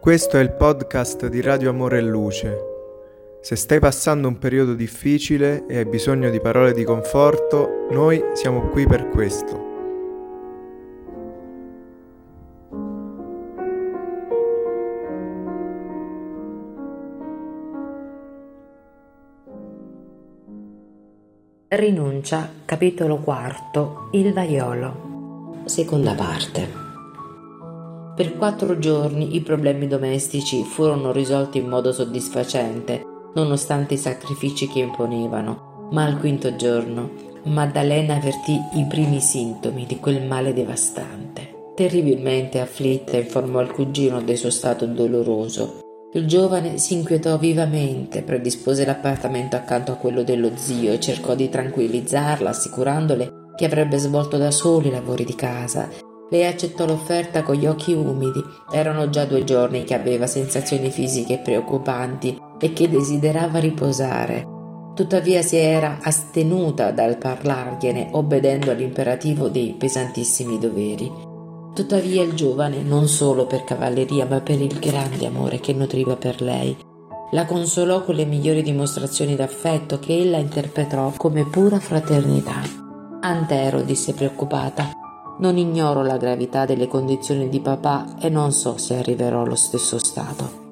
Questo è il podcast di Radio Amore e Luce. Se stai passando un periodo difficile e hai bisogno di parole di conforto, noi siamo qui per questo. Rinuncia, capitolo quarto, il vaiolo. Seconda parte. Per quattro giorni i problemi domestici furono risolti in modo soddisfacente, nonostante i sacrifici che imponevano, ma al quinto giorno Maddalena avvertì i primi sintomi di quel male devastante. Terribilmente afflitta informò il cugino del suo stato doloroso il giovane si inquietò vivamente, predispose l'appartamento accanto a quello dello zio e cercò di tranquillizzarla, assicurandole che avrebbe svolto da solo i lavori di casa. Lei accettò l'offerta con gli occhi umidi. Erano già due giorni che aveva sensazioni fisiche preoccupanti e che desiderava riposare. Tuttavia si era astenuta dal parlargliene, obbedendo all'imperativo dei pesantissimi doveri. Tuttavia il giovane, non solo per cavalleria, ma per il grande amore che nutriva per lei, la consolò con le migliori dimostrazioni d'affetto che ella interpretò come pura fraternità. Antero, disse preoccupata, non ignoro la gravità delle condizioni di papà e non so se arriverò allo stesso stato.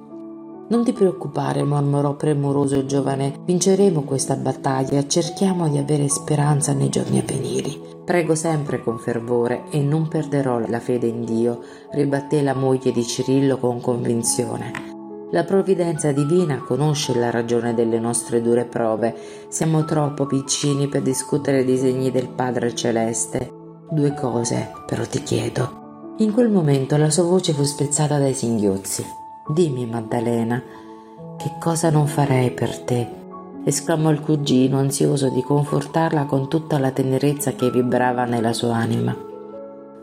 Non ti preoccupare, mormorò premuroso il giovane, vinceremo questa battaglia, cerchiamo di avere speranza nei giorni a venire. Prego sempre con fervore e non perderò la fede in Dio, ribatté la moglie di Cirillo con convinzione. La provvidenza divina conosce la ragione delle nostre dure prove. Siamo troppo piccini per discutere i disegni del Padre Celeste. Due cose, però ti chiedo. In quel momento la sua voce fu spezzata dai singhiozzi. Dimmi, Maddalena, che cosa non farei per te? esclamò il cugino, ansioso di confortarla con tutta la tenerezza che vibrava nella sua anima.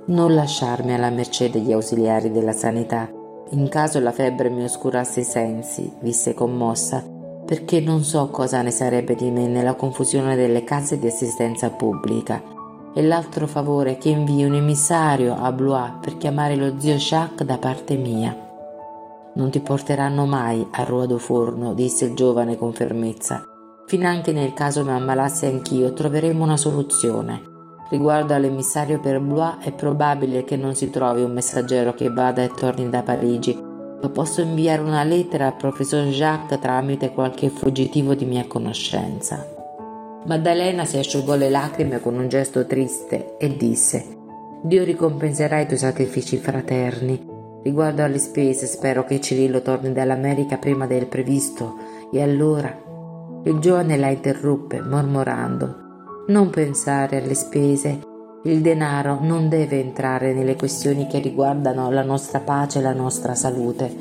Non lasciarmi alla mercé degli ausiliari della sanità, in caso la febbre mi oscurasse i sensi, disse commossa, perché non so cosa ne sarebbe di me nella confusione delle case di assistenza pubblica. E l'altro favore che invii un emissario a Blois per chiamare lo zio Jacques da parte mia. Non ti porteranno mai a Ruodo Forno, disse il giovane con fermezza. Finanche nel caso mi ammalassi anch'io troveremo una soluzione. Riguardo all'emissario per Blois è probabile che non si trovi un messaggero che vada e torni da Parigi, ma posso inviare una lettera al professor Jacques tramite qualche fuggitivo di mia conoscenza. Maddalena si asciugò le lacrime con un gesto triste e disse Dio ricompenserà i tuoi sacrifici fraterni. Riguardo alle spese spero che Cirillo torni dall'America prima del previsto e allora il giovane la interruppe, mormorando Non pensare alle spese. Il denaro non deve entrare nelle questioni che riguardano la nostra pace e la nostra salute.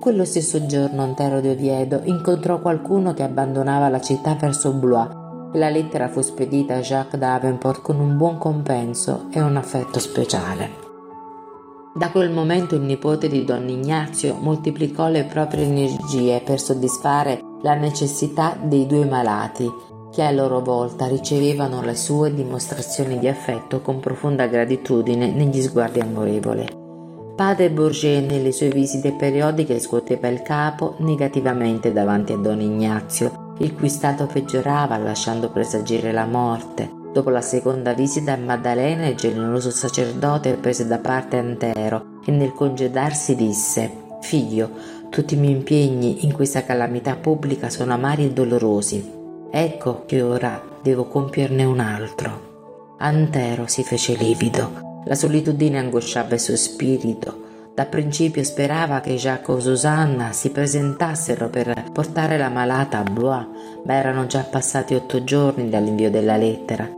Quello stesso giorno Antero di Oviedo incontrò qualcuno che abbandonava la città verso Blois. La lettera fu spedita a Jacques Davenport con un buon compenso e un affetto speciale. Da quel momento il nipote di don Ignazio moltiplicò le proprie energie per soddisfare la necessità dei due malati, che a loro volta ricevevano le sue dimostrazioni di affetto con profonda gratitudine negli sguardi amorevoli. Padre Bourget nelle sue visite periodiche scuoteva il capo negativamente davanti a don Ignazio, il cui stato peggiorava lasciando presagire la morte. Dopo la seconda visita a Maddalena il generoso sacerdote prese da parte Antero e nel congedarsi disse Figlio, tutti i miei impegni in questa calamità pubblica sono amari e dolorosi. Ecco che ora devo compierne un altro. Antero si fece livido. La solitudine angosciava il suo spirito. Da principio sperava che Jacques e Susanna si presentassero per portare la malata a Blois, ma erano già passati otto giorni dall'invio della lettera.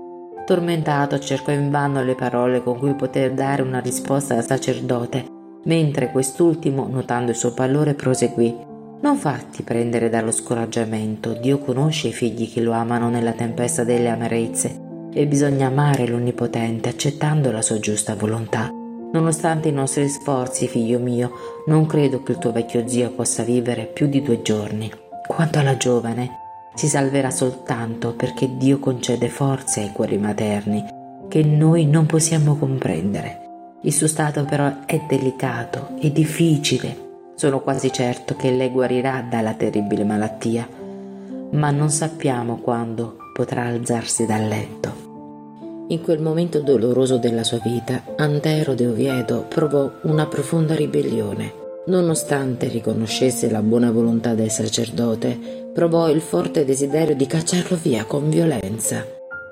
Tormentato cercò invano le parole con cui poter dare una risposta al sacerdote mentre quest'ultimo, notando il suo pallore, proseguì non farti prendere dallo scoraggiamento, Dio conosce i figli che lo amano nella tempesta delle amarezze e bisogna amare l'Onnipotente accettando la sua giusta volontà. Nonostante i nostri sforzi, figlio mio, non credo che il tuo vecchio zio possa vivere più di due giorni. Quanto alla giovane, si salverà soltanto perché Dio concede forze ai cuori materni che noi non possiamo comprendere. Il suo stato però è delicato e difficile. Sono quasi certo che lei guarirà dalla terribile malattia, ma non sappiamo quando potrà alzarsi dal letto. In quel momento doloroso della sua vita, Antero de Oviedo provò una profonda ribellione. Nonostante riconoscesse la buona volontà del sacerdote, provò il forte desiderio di cacciarlo via con violenza.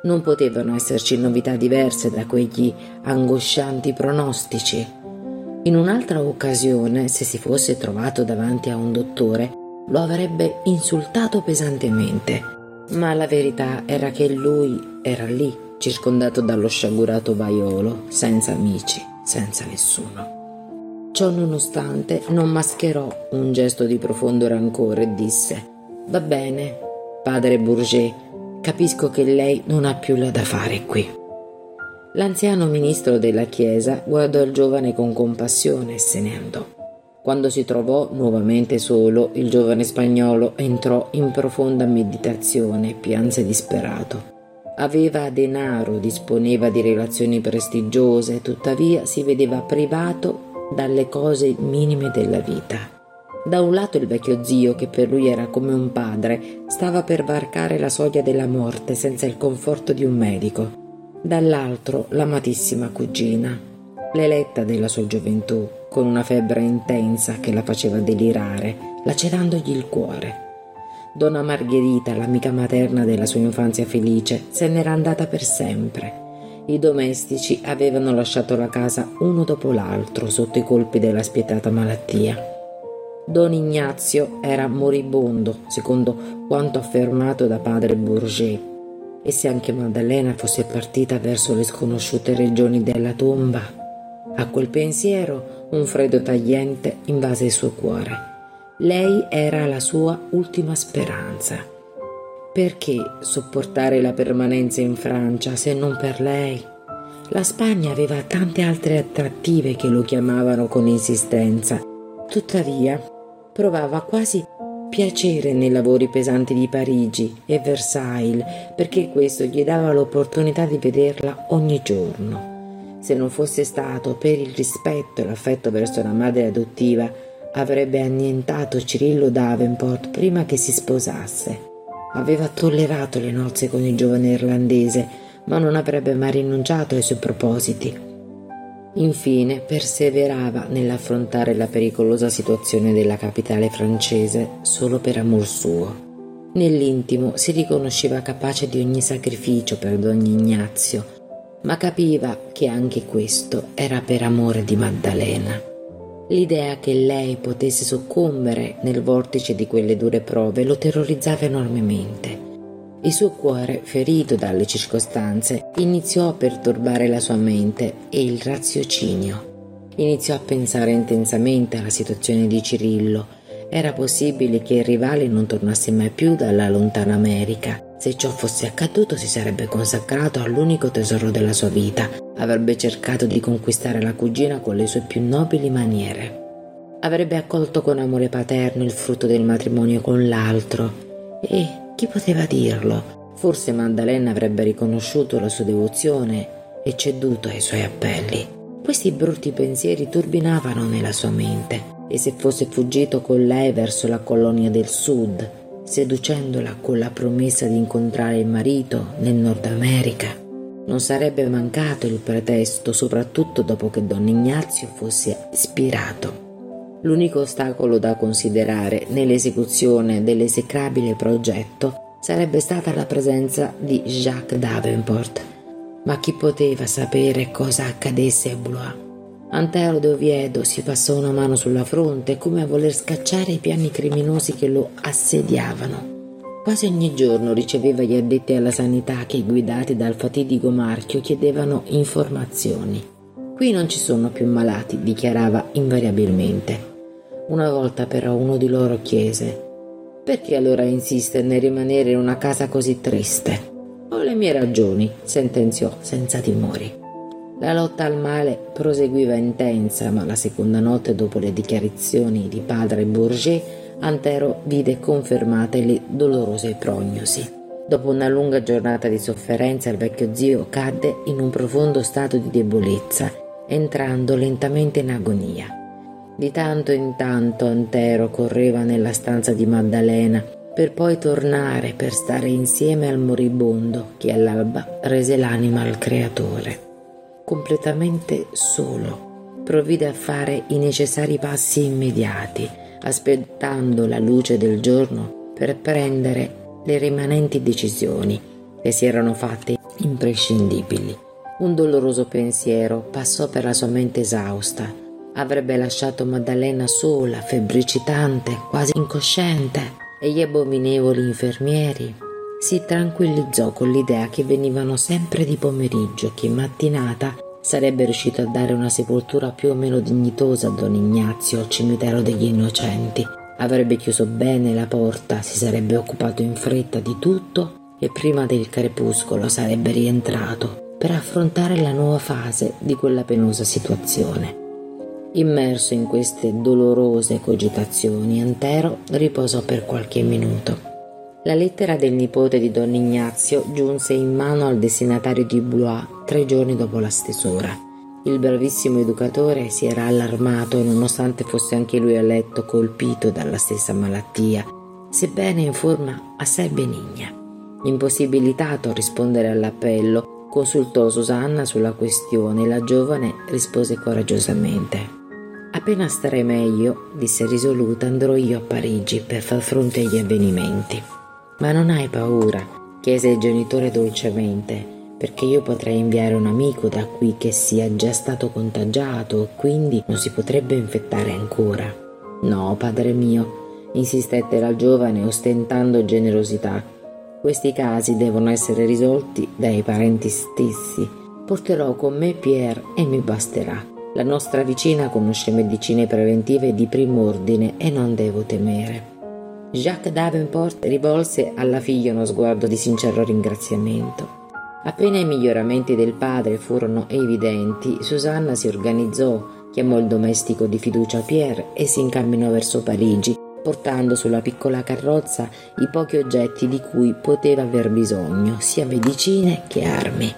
Non potevano esserci novità diverse da quegli angoscianti pronostici. In un'altra occasione, se si fosse trovato davanti a un dottore, lo avrebbe insultato pesantemente. Ma la verità era che lui era lì circondato dallo sciagurato vaiolo, senza amici, senza nessuno. Ciò nonostante non mascherò un gesto di profondo rancore e disse Va bene, padre Bourget, capisco che lei non ha più là da fare qui. L'anziano ministro della Chiesa guardò il giovane con compassione e se ne andò. Quando si trovò nuovamente solo, il giovane spagnolo entrò in profonda meditazione e pianse disperato. Aveva denaro, disponeva di relazioni prestigiose, tuttavia si vedeva privato dalle cose minime della vita. Da un lato il vecchio zio, che per lui era come un padre, stava per varcare la soglia della morte senza il conforto di un medico. Dall'altro l'amatissima cugina, l'eletta della sua gioventù, con una febbre intensa che la faceva delirare, lacerandogli il cuore. Donna Margherita, l'amica materna della sua infanzia felice, se n'era andata per sempre. I domestici avevano lasciato la casa uno dopo l'altro sotto i colpi della spietata malattia. Don Ignazio era moribondo, secondo quanto affermato da padre Bourget, e se anche Maddalena fosse partita verso le sconosciute regioni della tomba, a quel pensiero un freddo tagliente invase il suo cuore. Lei era la sua ultima speranza. Perché sopportare la permanenza in Francia se non per lei? La Spagna aveva tante altre attrattive che lo chiamavano con insistenza. Tuttavia, provava quasi piacere nei lavori pesanti di Parigi e Versailles, perché questo gli dava l'opportunità di vederla ogni giorno. Se non fosse stato per il rispetto e l'affetto verso la madre adottiva, avrebbe annientato Cirillo Davenport prima che si sposasse. Aveva tollerato le nozze con il giovane irlandese, ma non avrebbe mai rinunciato ai suoi propositi. Infine perseverava nell'affrontare la pericolosa situazione della capitale francese solo per amor suo. Nell'intimo si riconosceva capace di ogni sacrificio per don Ignazio, ma capiva che anche questo era per amore di Maddalena. L'idea che lei potesse soccombere nel vortice di quelle dure prove lo terrorizzava enormemente. Il suo cuore, ferito dalle circostanze, iniziò a perturbare la sua mente e il raziocinio. Iniziò a pensare intensamente alla situazione di Cirillo. Era possibile che il rivale non tornasse mai più dalla lontana America se ciò fosse accaduto si sarebbe consacrato all'unico tesoro della sua vita, avrebbe cercato di conquistare la cugina con le sue più nobili maniere. Avrebbe accolto con amore paterno il frutto del matrimonio con l'altro e chi poteva dirlo? Forse Maddalena avrebbe riconosciuto la sua devozione e ceduto ai suoi appelli. Questi brutti pensieri turbinavano nella sua mente e se fosse fuggito con lei verso la colonia del sud, seducendola con la promessa di incontrare il marito nel Nord America. Non sarebbe mancato il pretesto, soprattutto dopo che Don Ignazio fosse ispirato. L'unico ostacolo da considerare nell'esecuzione dell'esecrabile progetto sarebbe stata la presenza di Jacques Davenport. Ma chi poteva sapere cosa accadesse a Blois? Antero de Oviedo si passò una mano sulla fronte come a voler scacciare i piani criminosi che lo assediavano. Quasi ogni giorno riceveva gli addetti alla sanità che, guidati dal fatidico marchio, chiedevano informazioni. Qui non ci sono più malati, dichiarava invariabilmente. Una volta però uno di loro chiese perché allora insiste nel rimanere in una casa così triste? Ho le mie ragioni, sentenziò senza timori. La lotta al male proseguiva intensa, ma la seconda notte dopo le dichiarazioni di padre Bourget, Antero vide confermate le dolorose prognosi. Dopo una lunga giornata di sofferenza, il vecchio zio cadde in un profondo stato di debolezza, entrando lentamente in agonia. Di tanto in tanto Antero correva nella stanza di Maddalena per poi tornare per stare insieme al moribondo che all'alba rese l'anima al creatore. Completamente solo, provvide a fare i necessari passi immediati, aspettando la luce del giorno per prendere le rimanenti decisioni che si erano fatte imprescindibili. Un doloroso pensiero passò per la sua mente esausta. Avrebbe lasciato Maddalena sola, febbricitante, quasi incosciente, e gli abominevoli infermieri. Si tranquillizzò con l'idea che venivano sempre di pomeriggio, che in mattinata sarebbe riuscito a dare una sepoltura più o meno dignitosa a Don Ignazio al cimitero degli innocenti. Avrebbe chiuso bene la porta, si sarebbe occupato in fretta di tutto e prima del crepuscolo sarebbe rientrato per affrontare la nuova fase di quella penosa situazione. Immerso in queste dolorose cogitazioni, Antero riposò per qualche minuto. La lettera del nipote di Don Ignazio giunse in mano al destinatario di Blois tre giorni dopo la stesura. Il bravissimo educatore si era allarmato nonostante fosse anche lui a letto colpito dalla stessa malattia, sebbene in forma assai benigna. Impossibilitato a rispondere all'appello, consultò Susanna sulla questione e la giovane rispose coraggiosamente. Appena starei meglio, disse risoluta, andrò io a Parigi per far fronte agli avvenimenti. Ma non hai paura, chiese il genitore dolcemente, perché io potrei inviare un amico da qui che sia già stato contagiato e quindi non si potrebbe infettare ancora. No, padre mio, insistette la giovane ostentando generosità. Questi casi devono essere risolti dai parenti stessi. Porterò con me Pierre e mi basterà. La nostra vicina conosce medicine preventive di primo ordine e non devo temere. Jacques Davenport rivolse alla figlia uno sguardo di sincero ringraziamento. Appena i miglioramenti del padre furono evidenti, Susanna si organizzò, chiamò il domestico di fiducia Pierre e si incamminò verso Parigi, portando sulla piccola carrozza i pochi oggetti di cui poteva aver bisogno, sia medicine che armi.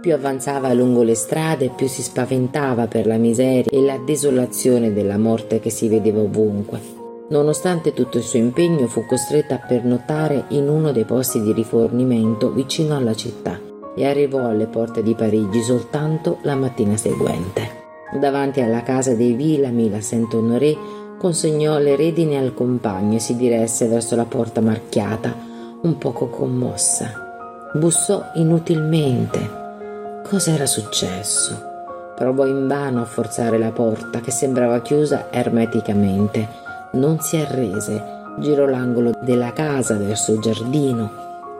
Più avanzava lungo le strade, più si spaventava per la miseria e la desolazione della morte che si vedeva ovunque. Nonostante tutto il suo impegno, fu costretta a pernottare in uno dei posti di rifornimento vicino alla città e arrivò alle porte di Parigi soltanto la mattina seguente. Davanti alla casa dei Villami, la Saint-Honoré consegnò le redini al compagno e si diresse verso la porta marchiata, un poco commossa. Bussò inutilmente Cosa era successo? Provò invano a forzare la porta che sembrava chiusa ermeticamente. Non si arrese, girò l'angolo della casa verso il giardino.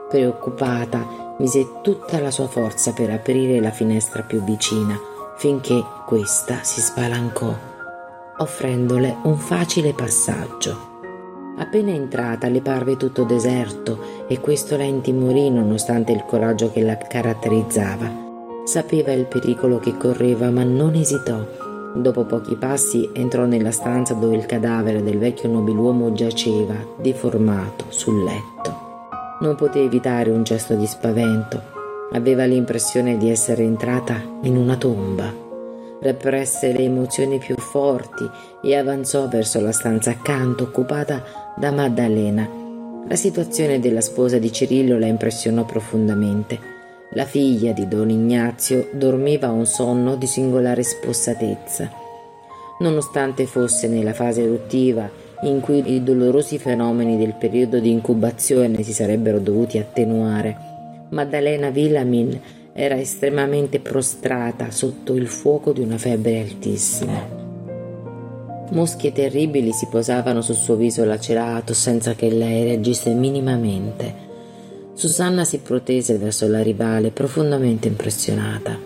Preoccupata, mise tutta la sua forza per aprire la finestra più vicina, finché questa si spalancò, offrendole un facile passaggio. Appena entrata le parve tutto deserto e questo la intimorì nonostante il coraggio che la caratterizzava. Sapeva il pericolo che correva, ma non esitò. Dopo pochi passi entrò nella stanza dove il cadavere del vecchio nobiluomo giaceva, deformato, sul letto. Non poté evitare un gesto di spavento. Aveva l'impressione di essere entrata in una tomba. Represse le emozioni più forti e avanzò verso la stanza accanto, occupata da Maddalena. La situazione della sposa di Cirillo la impressionò profondamente. La figlia di don Ignazio dormiva un sonno di singolare spossatezza. Nonostante fosse nella fase eruttiva in cui i dolorosi fenomeni del periodo di incubazione si sarebbero dovuti attenuare, Maddalena Villamin era estremamente prostrata sotto il fuoco di una febbre altissima. Mosche terribili si posavano sul suo viso lacerato senza che lei reagisse minimamente. Susanna si protese verso la rivale, profondamente impressionata.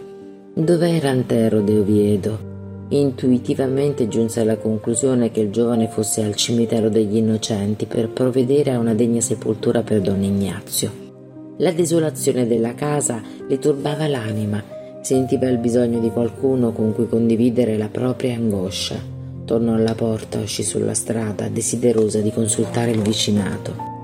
Dov'era Antero de Oviedo? Intuitivamente giunse alla conclusione che il giovane fosse al cimitero degli innocenti per provvedere a una degna sepoltura per don Ignazio. La desolazione della casa le turbava l'anima, sentiva il bisogno di qualcuno con cui condividere la propria angoscia. Tornò alla porta, uscì sulla strada, desiderosa di consultare il vicinato.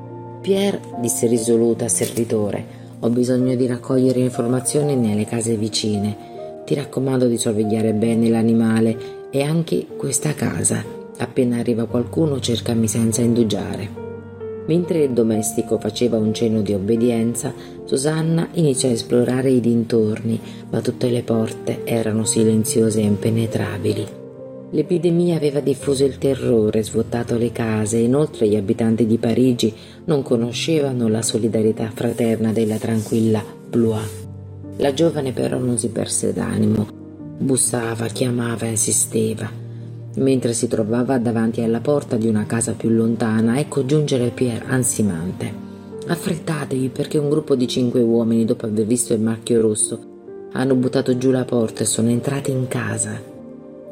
Pierre disse risoluta al servitore: Ho bisogno di raccogliere informazioni nelle case vicine. Ti raccomando di sorvegliare bene l'animale e anche questa casa. Appena arriva qualcuno cercami senza indugiare. Mentre il domestico faceva un cenno di obbedienza, Susanna iniziò a esplorare i dintorni, ma tutte le porte erano silenziose e impenetrabili. L'epidemia aveva diffuso il terrore, svuotato le case, inoltre gli abitanti di Parigi non conoscevano la solidarietà fraterna della tranquilla Blois. La giovane però non si perse d'animo, bussava, chiamava, insisteva. Mentre si trovava davanti alla porta di una casa più lontana, ecco giungere Pierre ansimante. Affrettatevi perché un gruppo di cinque uomini, dopo aver visto il marchio rosso, hanno buttato giù la porta e sono entrati in casa.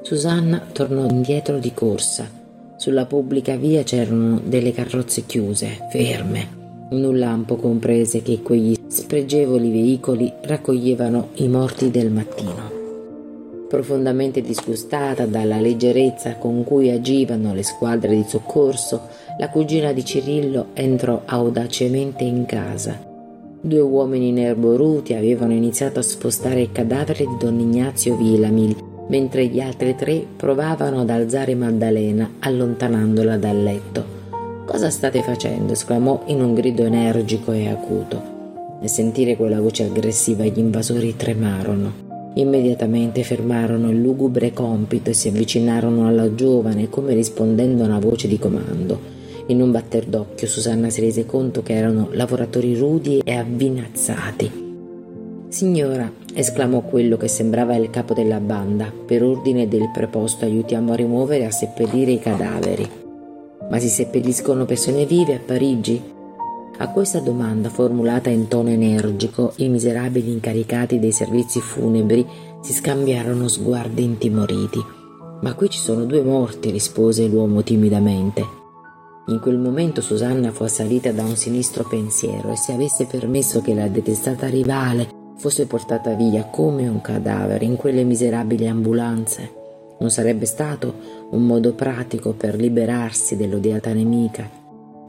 Susanna tornò indietro di corsa. Sulla pubblica via c'erano delle carrozze chiuse, ferme. Un lampo comprese che quegli spregevoli veicoli raccoglievano i morti del mattino. Profondamente disgustata dalla leggerezza con cui agivano le squadre di soccorso, la cugina di Cirillo entrò audacemente in casa. Due uomini nerboruti avevano iniziato a spostare il cadavere di don Ignazio Vilamil, mentre gli altri tre provavano ad alzare Maddalena, allontanandola dal letto. Cosa state facendo? esclamò in un grido energico e acuto. Nel sentire quella voce aggressiva gli invasori tremarono. Immediatamente fermarono il lugubre compito e si avvicinarono alla giovane come rispondendo a una voce di comando. In un batter d'occhio Susanna si rese conto che erano lavoratori rudi e avvinazzati. Signora, esclamò quello che sembrava il capo della banda, per ordine del preposto aiutiamo a rimuovere e a seppellire i cadaveri. Ma si seppelliscono persone vive a Parigi? A questa domanda, formulata in tono energico, i miserabili incaricati dei servizi funebri si scambiarono sguardi intimoriti. Ma qui ci sono due morti, rispose l'uomo timidamente. In quel momento Susanna fu assalita da un sinistro pensiero e se avesse permesso che la detestata rivale fosse portata via come un cadavere in quelle miserabili ambulanze, non sarebbe stato un modo pratico per liberarsi dell'odiata nemica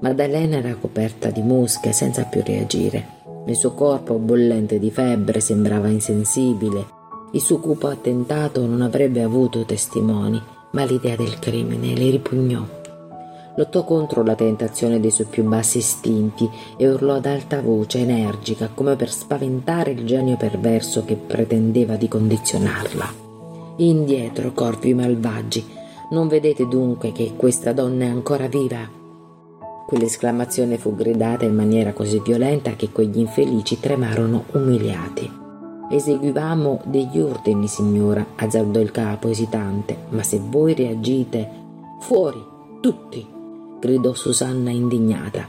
Maddalena era coperta di mosche senza più reagire. Il suo corpo, bollente di febbre, sembrava insensibile. Il suo cupo attentato non avrebbe avuto testimoni, ma l'idea del crimine le ripugnò. Lottò contro la tentazione dei suoi più bassi istinti e urlò ad alta voce, energica, come per spaventare il genio perverso che pretendeva di condizionarla. Indietro, corpi malvagi, non vedete dunque che questa donna è ancora viva? Quell'esclamazione fu gridata in maniera così violenta che quegli infelici tremarono umiliati. Eseguivamo degli ordini, signora, azzardò il capo esitante, ma se voi reagite. Fuori, tutti! Gridò Susanna indignata.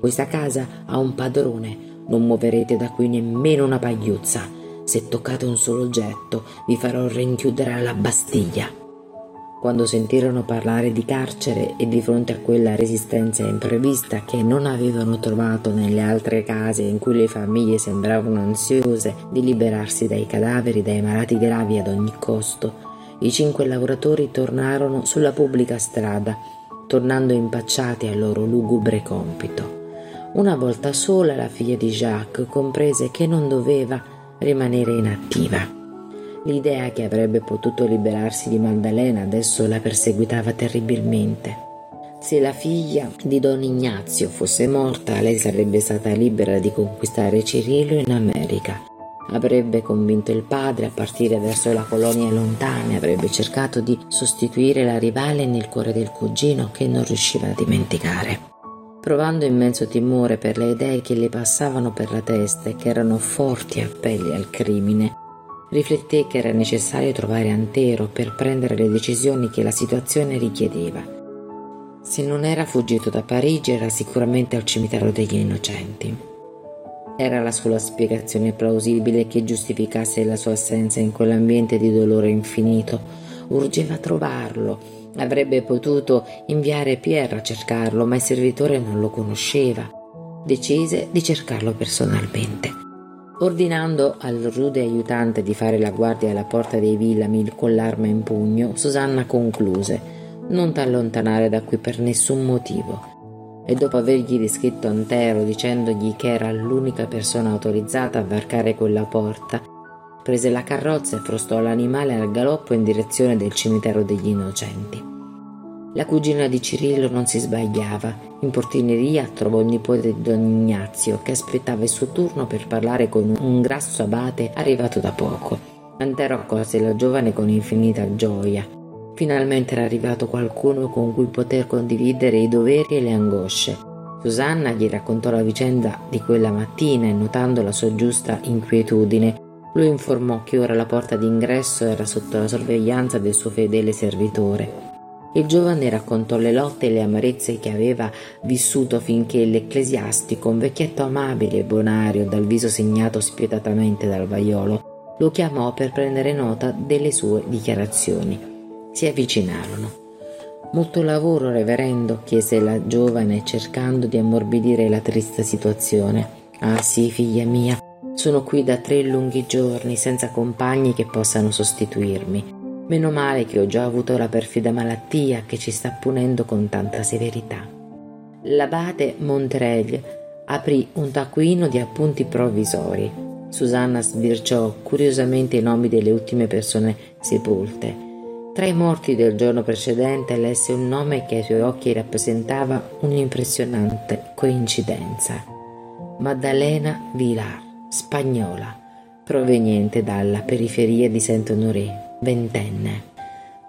Questa casa ha un padrone, non muoverete da qui nemmeno una pagliuzza. Se toccate un solo oggetto, vi farò rinchiudere alla Bastiglia. Quando sentirono parlare di carcere e di fronte a quella resistenza imprevista che non avevano trovato nelle altre case in cui le famiglie sembravano ansiose di liberarsi dai cadaveri, dai malati gravi ad ogni costo, i cinque lavoratori tornarono sulla pubblica strada, tornando impacciati al loro lugubre compito. Una volta sola la figlia di Jacques comprese che non doveva rimanere inattiva. L'idea che avrebbe potuto liberarsi di Maddalena adesso la perseguitava terribilmente. Se la figlia di Don Ignazio fosse morta, lei sarebbe stata libera di conquistare Cirillo in America. Avrebbe convinto il padre a partire verso la colonia lontana avrebbe cercato di sostituire la rivale nel cuore del cugino che non riusciva a dimenticare. Provando immenso timore per le idee che le passavano per la testa e che erano forti appelli al crimine, Rifletté che era necessario trovare Antero per prendere le decisioni che la situazione richiedeva. Se non era fuggito da Parigi era sicuramente al cimitero degli innocenti. Era la sola spiegazione plausibile che giustificasse la sua assenza in quell'ambiente di dolore infinito. Urgeva trovarlo. Avrebbe potuto inviare Pierre a cercarlo, ma il servitore non lo conosceva. Decise di cercarlo personalmente. Ordinando al rude aiutante di fare la guardia alla porta dei Villamil con l'arma in pugno, Susanna concluse: Non t'allontanare da qui per nessun motivo. E dopo avergli descritto Antero dicendogli che era l'unica persona autorizzata a varcare quella porta, prese la carrozza e frustò l'animale al galoppo in direzione del cimitero degli innocenti. La cugina di Cirillo non si sbagliava. In portineria trovò il nipote di don Ignazio che aspettava il suo turno per parlare con un grasso abate arrivato da poco. Antero accolse la giovane con infinita gioia. Finalmente era arrivato qualcuno con cui poter condividere i doveri e le angosce. Susanna gli raccontò la vicenda di quella mattina e notando la sua giusta inquietudine, lui informò che ora la porta d'ingresso era sotto la sorveglianza del suo fedele servitore. Il giovane raccontò le lotte e le amarezze che aveva vissuto finché l'ecclesiastico, un vecchietto amabile e bonario, dal viso segnato spietatamente dal vaiolo, lo chiamò per prendere nota delle sue dichiarazioni. Si avvicinarono. Molto lavoro, reverendo? chiese la giovane cercando di ammorbidire la triste situazione. Ah sì, figlia mia, sono qui da tre lunghi giorni senza compagni che possano sostituirmi. Meno male che ho già avuto la perfida malattia che ci sta punendo con tanta severità. L'abate Monteregli aprì un taccuino di appunti provvisori. Susanna sbirciò curiosamente i nomi delle ultime persone sepolte. Tra i morti del giorno precedente lesse un nome che ai suoi occhi rappresentava un'impressionante coincidenza. Maddalena Vilar, spagnola, proveniente dalla periferia di Saint-Honoré, ventenne.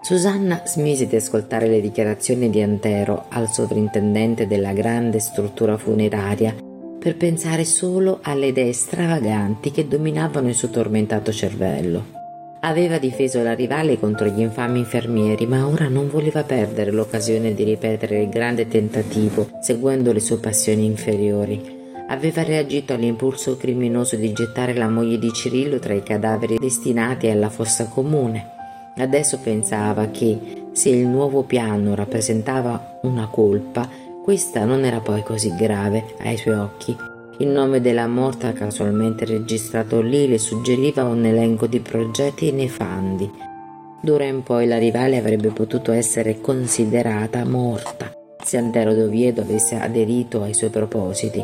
Susanna smise di ascoltare le dichiarazioni di Antero al sovrintendente della grande struttura funeraria per pensare solo alle idee stravaganti che dominavano il suo tormentato cervello. Aveva difeso la rivale contro gli infami infermieri, ma ora non voleva perdere l'occasione di ripetere il grande tentativo, seguendo le sue passioni inferiori aveva reagito all'impulso criminoso di gettare la moglie di Cirillo tra i cadaveri destinati alla fossa comune. Adesso pensava che, se il nuovo piano rappresentava una colpa, questa non era poi così grave ai suoi occhi. Il nome della morta casualmente registrato lì le suggeriva un elenco di progetti nefandi. D'ora in poi la rivale avrebbe potuto essere considerata morta se Antero d'Oviedo avesse aderito ai suoi propositi.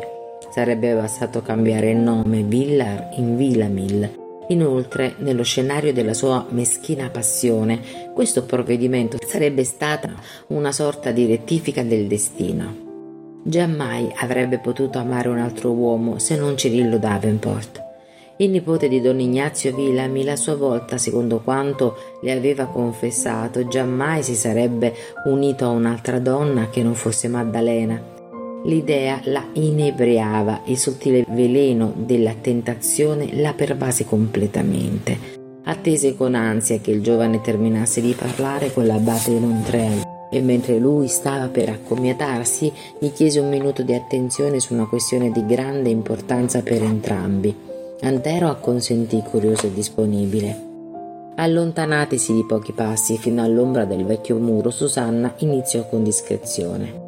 Sarebbe bastato cambiare il nome Villar in Villamil. Inoltre, nello scenario della sua meschina passione, questo provvedimento sarebbe stata una sorta di rettifica del destino. Giammai avrebbe potuto amare un altro uomo se non Cirillo Davenport. Il nipote di don Ignazio Villamil a sua volta, secondo quanto le aveva confessato, giammai si sarebbe unito a un'altra donna che non fosse Maddalena L'idea la inebriava, il sottile veleno della tentazione la pervase completamente. Attese con ansia che il giovane terminasse di parlare con l'abate Montreuil e mentre lui stava per accomiatarsi gli chiese un minuto di attenzione su una questione di grande importanza per entrambi. Antero acconsentì curioso e disponibile. Allontanatisi di pochi passi fino all'ombra del vecchio muro, Susanna iniziò con discrezione.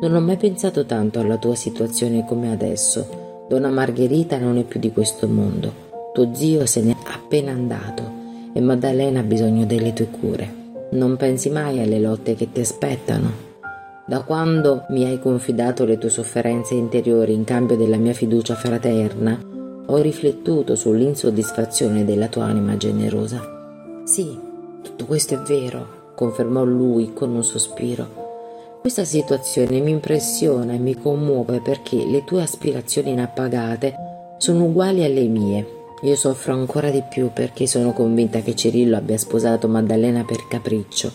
Non ho mai pensato tanto alla tua situazione come adesso. Donna Margherita non è più di questo mondo. Tuo zio se n'è appena andato e Maddalena ha bisogno delle tue cure. Non pensi mai alle lotte che ti aspettano. Da quando mi hai confidato le tue sofferenze interiori in cambio della mia fiducia fraterna, ho riflettuto sull'insoddisfazione della tua anima generosa. Sì, tutto questo è vero, confermò lui con un sospiro. Questa situazione mi impressiona e mi commuove perché le tue aspirazioni inappagate sono uguali alle mie. Io soffro ancora di più perché sono convinta che Cirillo abbia sposato Maddalena per capriccio.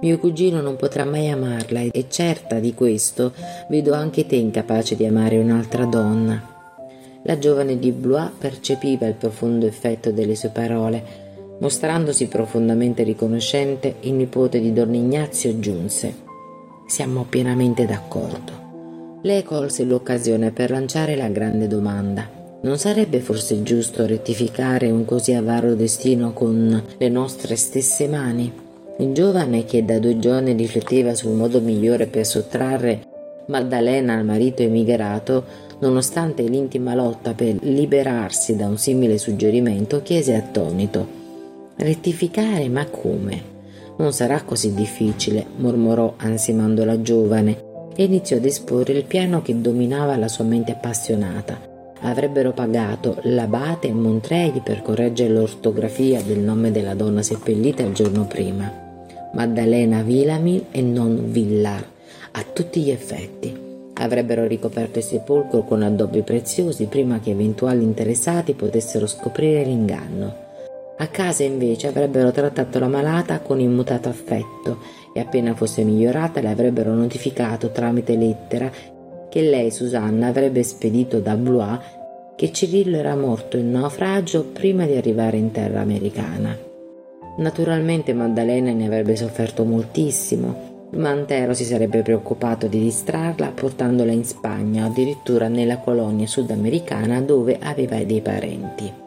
Mio cugino non potrà mai amarla e certa di questo vedo anche te incapace di amare un'altra donna. La giovane di Blois percepiva il profondo effetto delle sue parole. Mostrandosi profondamente riconoscente, il nipote di Don Ignazio giunse. Siamo pienamente d'accordo. Lei colse l'occasione per lanciare la grande domanda. Non sarebbe forse giusto rettificare un così avaro destino con le nostre stesse mani? Il giovane che da due giorni rifletteva sul modo migliore per sottrarre Maddalena al marito emigrato, nonostante l'intima lotta per liberarsi da un simile suggerimento, chiese attonito: Rettificare, ma come? Non sarà così difficile, mormorò ansimando la giovane e iniziò ad esporre il piano che dominava la sua mente appassionata. Avrebbero pagato l'abate a Montreuil per correggere l'ortografia del nome della donna seppellita il giorno prima, Maddalena Villamil e non Villar, a tutti gli effetti. Avrebbero ricoperto il sepolcro con addobbi preziosi prima che eventuali interessati potessero scoprire l'inganno. A casa invece avrebbero trattato la malata con immutato affetto e appena fosse migliorata le avrebbero notificato tramite lettera che lei, Susanna, avrebbe spedito da Blois che Cirillo era morto in naufragio prima di arrivare in terra americana. Naturalmente Maddalena ne avrebbe sofferto moltissimo, ma Antero si sarebbe preoccupato di distrarla portandola in Spagna o addirittura nella colonia sudamericana dove aveva dei parenti.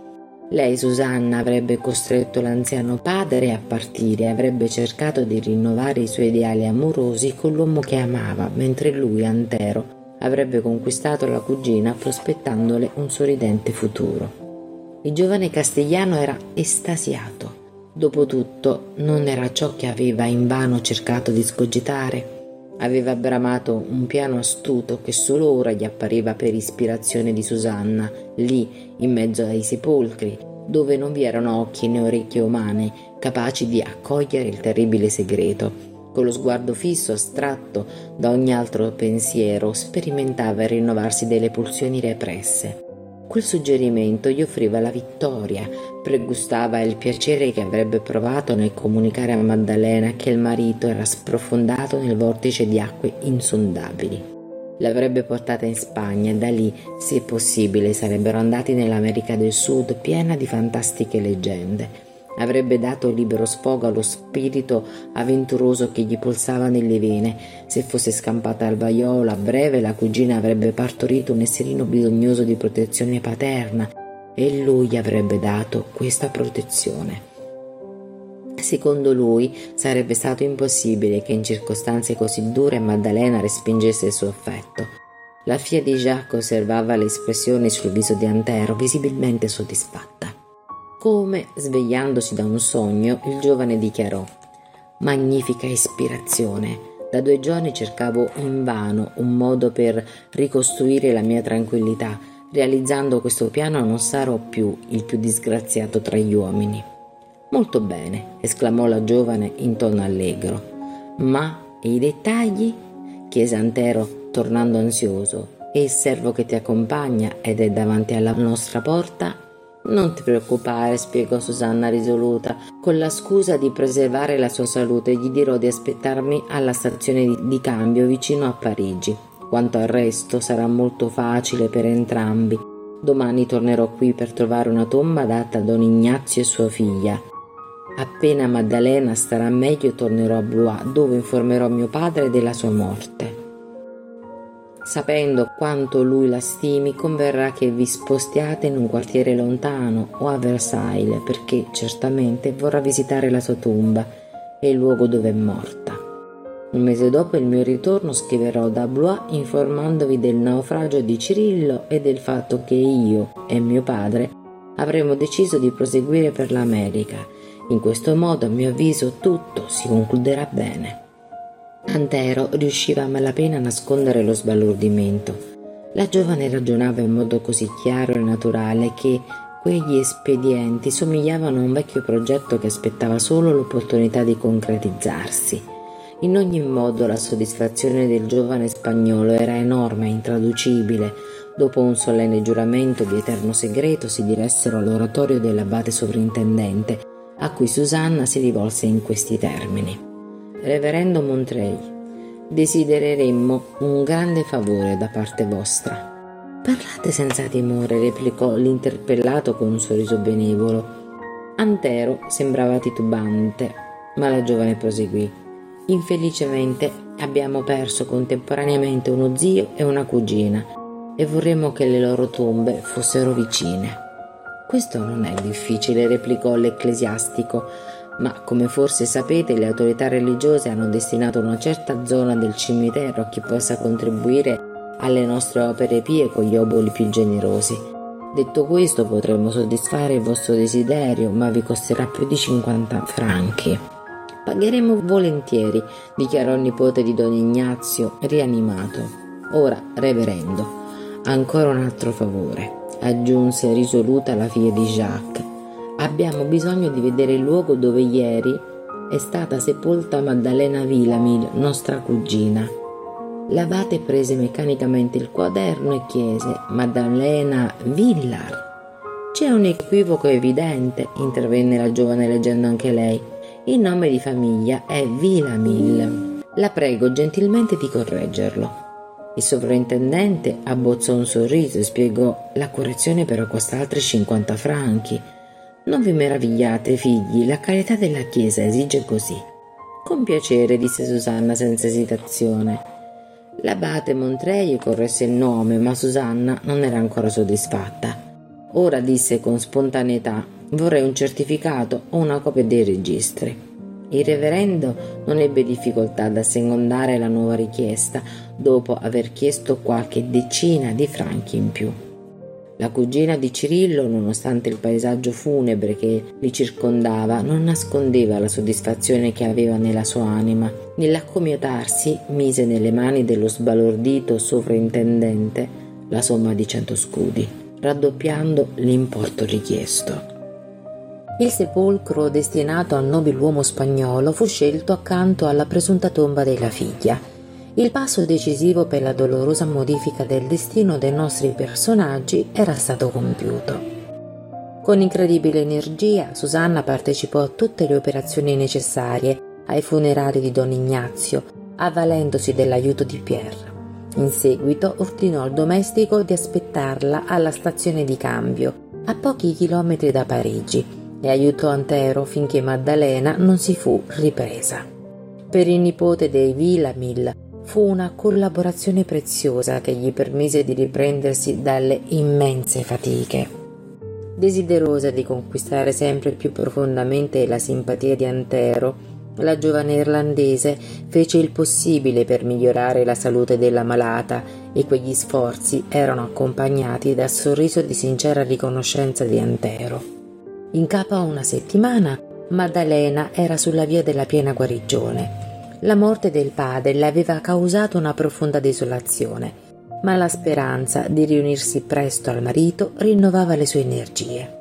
Lei, Susanna, avrebbe costretto l'anziano padre a partire e avrebbe cercato di rinnovare i suoi ideali amorosi con l'uomo che amava, mentre lui, Antero, avrebbe conquistato la cugina prospettandole un sorridente futuro. Il giovane castigliano era estasiato. Dopotutto non era ciò che aveva invano cercato di scogitare. Aveva bramato un piano astuto che solo ora gli appariva per ispirazione di Susanna, lì in mezzo ai sepolcri, dove non vi erano occhi né orecchie umane capaci di accogliere il terribile segreto. Con lo sguardo fisso, astratto da ogni altro pensiero, sperimentava il rinnovarsi delle pulsioni represse. Quel suggerimento gli offriva la vittoria, pregustava il piacere che avrebbe provato nel comunicare a Maddalena che il marito era sprofondato nel vortice di acque insondabili. L'avrebbe portata in Spagna e da lì, se possibile, sarebbero andati nell'America del Sud piena di fantastiche leggende avrebbe dato libero sfogo allo spirito avventuroso che gli pulsava nelle vene. Se fosse scampata al vaiolo a breve, la cugina avrebbe partorito un esserino bisognoso di protezione paterna e lui avrebbe dato questa protezione. Secondo lui sarebbe stato impossibile che in circostanze così dure Maddalena respingesse il suo affetto. La figlia di Jacques osservava le espressioni sul viso di Antero, visibilmente soddisfatta. Come, svegliandosi da un sogno, il giovane dichiarò Magnifica ispirazione. Da due giorni cercavo invano un modo per ricostruire la mia tranquillità. Realizzando questo piano non sarò più il più disgraziato tra gli uomini. Molto bene, esclamò la giovane in tono allegro. Ma e i dettagli? chiese Antero, tornando ansioso. E il servo che ti accompagna ed è davanti alla nostra porta? Non ti preoccupare, spiegò Susanna risoluta. Con la scusa di preservare la sua salute gli dirò di aspettarmi alla stazione di, cambio vicino a Parigi. Quanto al resto sarà molto facile per entrambi. Domani tornerò qui per trovare una tomba data a Don Ignazio e sua figlia. Appena Maddalena starà meglio tornerò a Blois, dove informerò mio padre della sua morte. Sapendo quanto lui la stimi, converrà che vi spostiate in un quartiere lontano o a Versailles, perché certamente vorrà visitare la sua tomba e il luogo dove è morta. Un mese dopo il mio ritorno scriverò da Blois informandovi del naufragio di Cirillo e del fatto che io e mio padre avremo deciso di proseguire per l'America. In questo modo, a mio avviso, tutto si concluderà bene. Antero riusciva a malapena a nascondere lo sbalordimento. La giovane ragionava in modo così chiaro e naturale che quegli espedienti somigliavano a un vecchio progetto che aspettava solo l'opportunità di concretizzarsi. In ogni modo la soddisfazione del giovane spagnolo era enorme e intraducibile. Dopo un solenne giuramento di eterno segreto si diressero all'oratorio dell'abate sovrintendente, a cui Susanna si rivolse in questi termini. Reverendo Montreuil, desidereremmo un grande favore da parte vostra. Parlate senza timore, replicò l'interpellato con un sorriso benevolo. Antero sembrava titubante, ma la giovane proseguì. Infelicemente abbiamo perso contemporaneamente uno zio e una cugina e vorremmo che le loro tombe fossero vicine. Questo non è difficile, replicò l'ecclesiastico ma come forse sapete le autorità religiose hanno destinato una certa zona del cimitero a chi possa contribuire alle nostre opere pie con gli oboli più generosi. Detto questo potremmo soddisfare il vostro desiderio, ma vi costerà più di 50 franchi. Pagheremo volentieri, dichiarò il nipote di don Ignazio, rianimato. Ora, reverendo, ancora un altro favore. aggiunse risoluta la figlia di Jacques. Abbiamo bisogno di vedere il luogo dove ieri è stata sepolta Maddalena Villamil, nostra cugina. L'abate prese meccanicamente il quaderno e chiese Maddalena Villar. C'è un equivoco evidente, intervenne la giovane leggendo anche lei. Il nome di famiglia è Villamil. La prego gentilmente di correggerlo. Il sovrintendente abbozzò un sorriso e spiegò la correzione però costa altri 50 franchi. Non vi meravigliate, figli, la carità della Chiesa esige così. Con piacere, disse Susanna senza esitazione. L'abate Montreuil corresse il nome, ma Susanna non era ancora soddisfatta. Ora disse con spontaneità: Vorrei un certificato o una copia dei registri. Il reverendo non ebbe difficoltà ad assecondare la nuova richiesta dopo aver chiesto qualche decina di franchi in più. La cugina di Cirillo, nonostante il paesaggio funebre che li circondava, non nascondeva la soddisfazione che aveva nella sua anima. Nell'accomiatarsi mise nelle mani dello sbalordito sovrintendente la somma di cento scudi, raddoppiando l'importo richiesto. Il sepolcro destinato al nobiluomo spagnolo fu scelto accanto alla presunta tomba della figlia. Il passo decisivo per la dolorosa modifica del destino dei nostri personaggi era stato compiuto. Con incredibile energia, Susanna partecipò a tutte le operazioni necessarie ai funerali di Don Ignazio, avvalendosi dell'aiuto di Pierre. In seguito ordinò al domestico di aspettarla alla stazione di cambio, a pochi chilometri da Parigi, e aiutò Antero finché Maddalena non si fu ripresa. Per il nipote dei Villamil fu una collaborazione preziosa che gli permise di riprendersi dalle immense fatiche. Desiderosa di conquistare sempre più profondamente la simpatia di Antero, la giovane irlandese fece il possibile per migliorare la salute della malata e quegli sforzi erano accompagnati dal sorriso di sincera riconoscenza di Antero. In capo a una settimana, Maddalena era sulla via della piena guarigione. La morte del padre le aveva causato una profonda desolazione, ma la speranza di riunirsi presto al marito rinnovava le sue energie.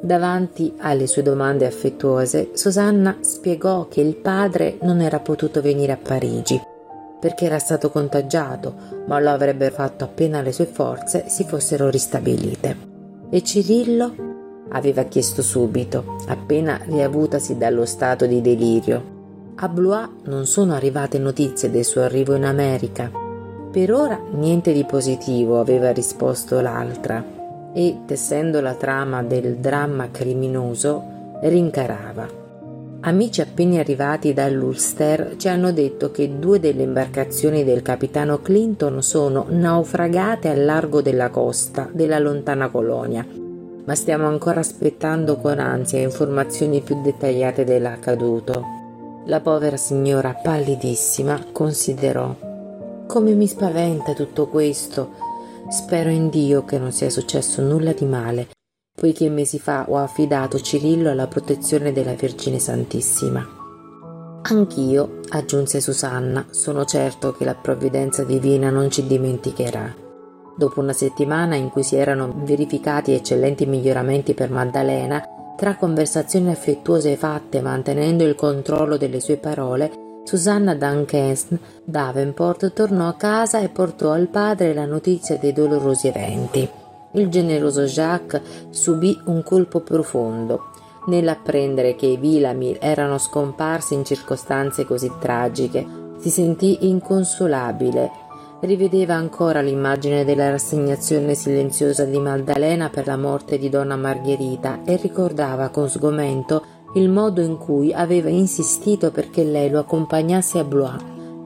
Davanti alle sue domande affettuose, Susanna spiegò che il padre non era potuto venire a Parigi perché era stato contagiato, ma lo avrebbe fatto appena le sue forze si fossero ristabilite. E Cirillo aveva chiesto subito, appena riavutasi dallo stato di delirio. A Blois non sono arrivate notizie del suo arrivo in America. Per ora niente di positivo, aveva risposto l'altra, e, tessendo la trama del dramma criminoso, rincarava. Amici appena arrivati dall'Ulster ci hanno detto che due delle imbarcazioni del capitano Clinton sono naufragate al largo della costa della lontana colonia ma stiamo ancora aspettando con ansia informazioni più dettagliate dell'accaduto. La povera signora, pallidissima, considerò come mi spaventa tutto questo. Spero in Dio che non sia successo nulla di male, poiché mesi fa ho affidato Cirillo alla protezione della Vergine Santissima. Anch'io, aggiunse Susanna, sono certo che la provvidenza divina non ci dimenticherà. Dopo una settimana in cui si erano verificati eccellenti miglioramenti per Maddalena, tra conversazioni affettuose fatte mantenendo il controllo delle sue parole, Susanna Duncan Davenport tornò a casa e portò al padre la notizia dei dolorosi eventi. Il generoso Jacques subì un colpo profondo. Nell'apprendere che i Vilami erano scomparsi in circostanze così tragiche, si sentì inconsolabile rivedeva ancora l'immagine della rassegnazione silenziosa di Maddalena per la morte di donna Margherita e ricordava con sgomento il modo in cui aveva insistito perché lei lo accompagnasse a Blois.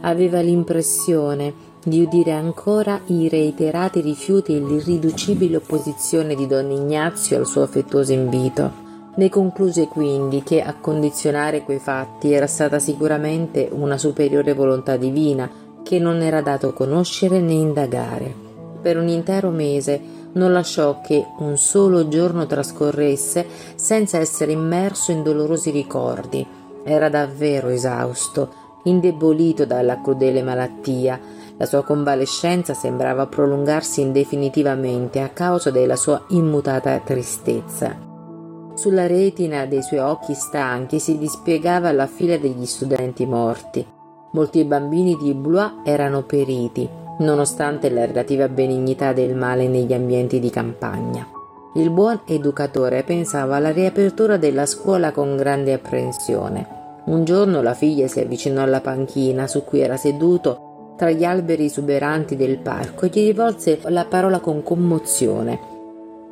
Aveva l'impressione di udire ancora i reiterati rifiuti e l'irriducibile opposizione di don Ignazio al suo affettuoso invito. Ne concluse quindi che a condizionare quei fatti era stata sicuramente una superiore volontà divina, che non era dato conoscere né indagare. Per un intero mese non lasciò che un solo giorno trascorresse senza essere immerso in dolorosi ricordi. Era davvero esausto, indebolito dalla crudele malattia. La sua convalescenza sembrava prolungarsi indefinitivamente a causa della sua immutata tristezza. Sulla retina dei suoi occhi stanchi si dispiegava la fila degli studenti morti. Molti bambini di Blois erano periti, nonostante la relativa benignità del male negli ambienti di campagna. Il buon educatore pensava alla riapertura della scuola con grande apprensione. Un giorno la figlia si avvicinò alla panchina su cui era seduto tra gli alberi esuberanti del parco e gli rivolse la parola con commozione.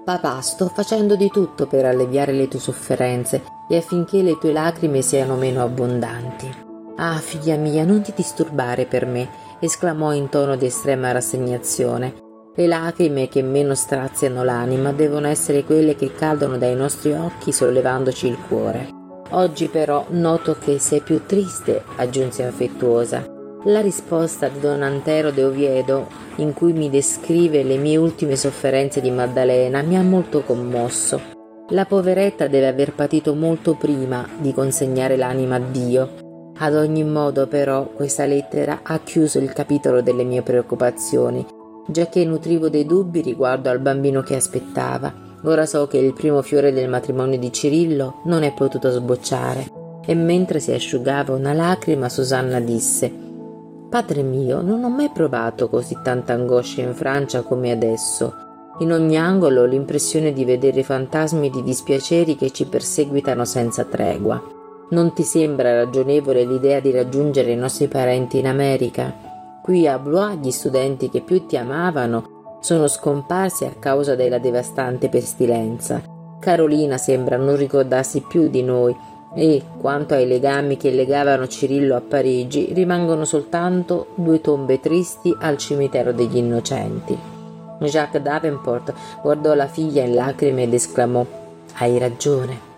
Papà, sto facendo di tutto per alleviare le tue sofferenze e affinché le tue lacrime siano meno abbondanti. Ah, figlia mia, non ti disturbare per me, esclamò in tono di estrema rassegnazione. Le lacrime che meno straziano l'anima devono essere quelle che cadono dai nostri occhi sollevandoci il cuore. Oggi però noto che sei più triste, aggiunse affettuosa. La risposta di Don Antero de Oviedo, in cui mi descrive le mie ultime sofferenze di Maddalena, mi ha molto commosso. La poveretta deve aver patito molto prima di consegnare l'anima a Dio. Ad ogni modo, però, questa lettera ha chiuso il capitolo delle mie preoccupazioni, giacché nutrivo dei dubbi riguardo al bambino che aspettava. Ora so che il primo fiore del matrimonio di Cirillo non è potuto sbocciare. E mentre si asciugava una lacrima, Susanna disse: Padre mio, non ho mai provato così tanta angoscia in Francia come adesso. In ogni angolo l'impressione di vedere fantasmi di dispiaceri che ci perseguitano senza tregua. Non ti sembra ragionevole l'idea di raggiungere i nostri parenti in America? Qui a Blois gli studenti che più ti amavano sono scomparsi a causa della devastante pestilenza. Carolina sembra non ricordarsi più di noi e, quanto ai legami che legavano Cirillo a Parigi, rimangono soltanto due tombe tristi al cimitero degli innocenti. Jacques Davenport guardò la figlia in lacrime ed esclamò Hai ragione.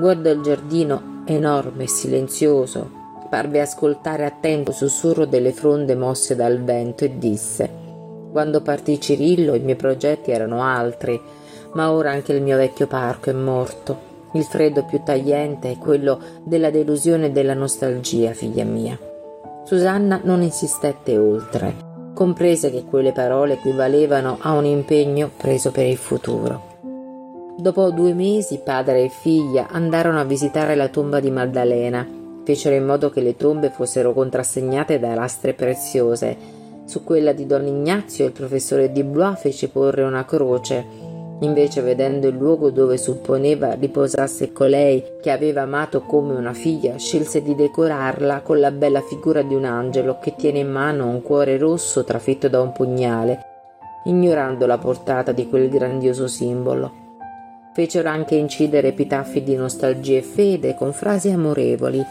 Guardò il giardino enorme e silenzioso, parve ascoltare attento il sussurro delle fronde mosse dal vento e disse Quando partì Cirillo i miei progetti erano altri, ma ora anche il mio vecchio parco è morto il freddo più tagliente è quello della delusione e della nostalgia, figlia mia. Susanna non insistette oltre, comprese che quelle parole equivalevano a un impegno preso per il futuro. Dopo due mesi padre e figlia andarono a visitare la tomba di Maddalena, fecero in modo che le tombe fossero contrassegnate da lastre preziose. Su quella di Don Ignazio il professore di Blois fece porre una croce Invece, vedendo il luogo dove supponeva riposasse colei che aveva amato come una figlia, scelse di decorarla con la bella figura di un angelo che tiene in mano un cuore rosso trafitto da un pugnale, ignorando la portata di quel grandioso simbolo. Fecero anche incidere epitaffi di nostalgia e fede con frasi amorevoli.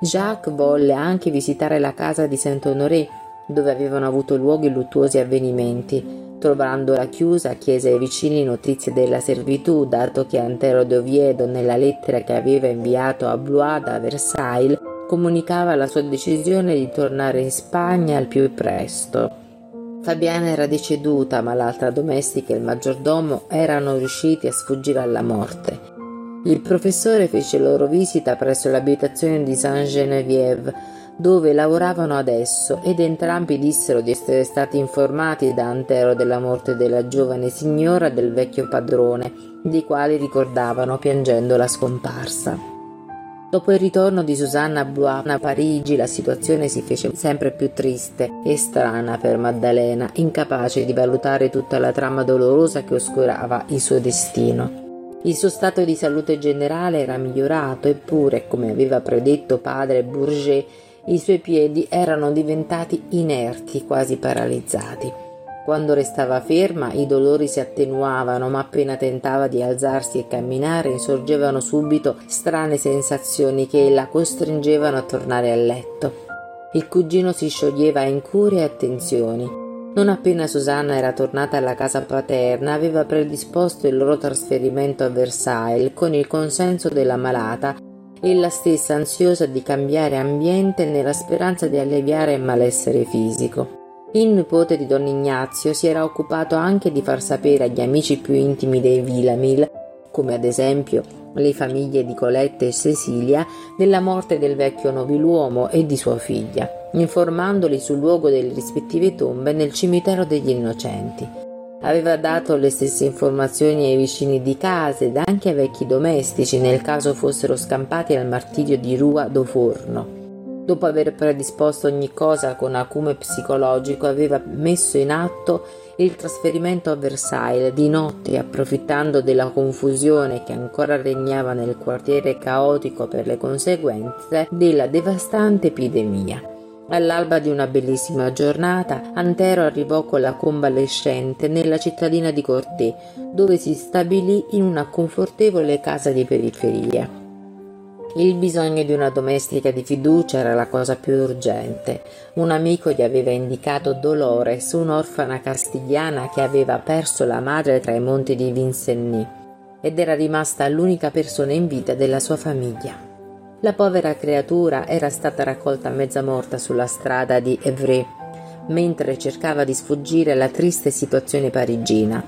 Jacques volle anche visitare la casa di Saint-Honoré, dove avevano avuto luogo i luttuosi avvenimenti, Trovandola chiusa, chiese ai vicini notizie della servitù, dato che Antero de Oviedo, nella lettera che aveva inviato a Blois da Versailles, comunicava la sua decisione di tornare in Spagna al più presto. Fabiana era deceduta, ma l'altra domestica e il maggiordomo erano riusciti a sfuggire alla morte. Il professore fece loro visita presso l'abitazione di Saint-Geneviève, dove lavoravano adesso ed entrambi dissero di essere stati informati da Antero della morte della giovane signora e del vecchio padrone, di quali ricordavano piangendo la scomparsa. Dopo il ritorno di Susanna Blois a Parigi la situazione si fece sempre più triste e strana per Maddalena, incapace di valutare tutta la trama dolorosa che oscurava il suo destino. Il suo stato di salute generale era migliorato, eppure, come aveva predetto padre Bourget, i suoi piedi erano diventati inerti, quasi paralizzati. Quando restava ferma i dolori si attenuavano, ma appena tentava di alzarsi e camminare insorgevano subito strane sensazioni che la costringevano a tornare a letto. Il cugino si scioglieva in cure e attenzioni. Non appena Susanna era tornata alla casa paterna, aveva predisposto il loro trasferimento a Versailles con il consenso della malata ella stessa ansiosa di cambiare ambiente nella speranza di alleviare il malessere fisico. Il nipote di don Ignazio si era occupato anche di far sapere agli amici più intimi dei Villamil, come ad esempio le famiglie di Colette e Cecilia, della morte del vecchio nobiluomo e di sua figlia. informandoli sul luogo delle rispettive tombe nel cimitero degli innocenti. Aveva dato le stesse informazioni ai vicini di casa ed anche ai vecchi domestici nel caso fossero scampati al martirio di Rua do Forno. Dopo aver predisposto ogni cosa con acume psicologico, aveva messo in atto il trasferimento a Versailles di notte, approfittando della confusione che ancora regnava nel quartiere caotico per le conseguenze della devastante epidemia. All'alba di una bellissima giornata, Antero arrivò con la convalescente nella cittadina di Corté, dove si stabilì in una confortevole casa di periferia. Il bisogno di una domestica di fiducia era la cosa più urgente. Un amico gli aveva indicato Dolores, un'orfana castigliana che aveva perso la madre tra i monti di Vincennes ed era rimasta l'unica persona in vita della sua famiglia. La povera creatura era stata raccolta mezza morta sulla strada di Evry mentre cercava di sfuggire alla triste situazione parigina.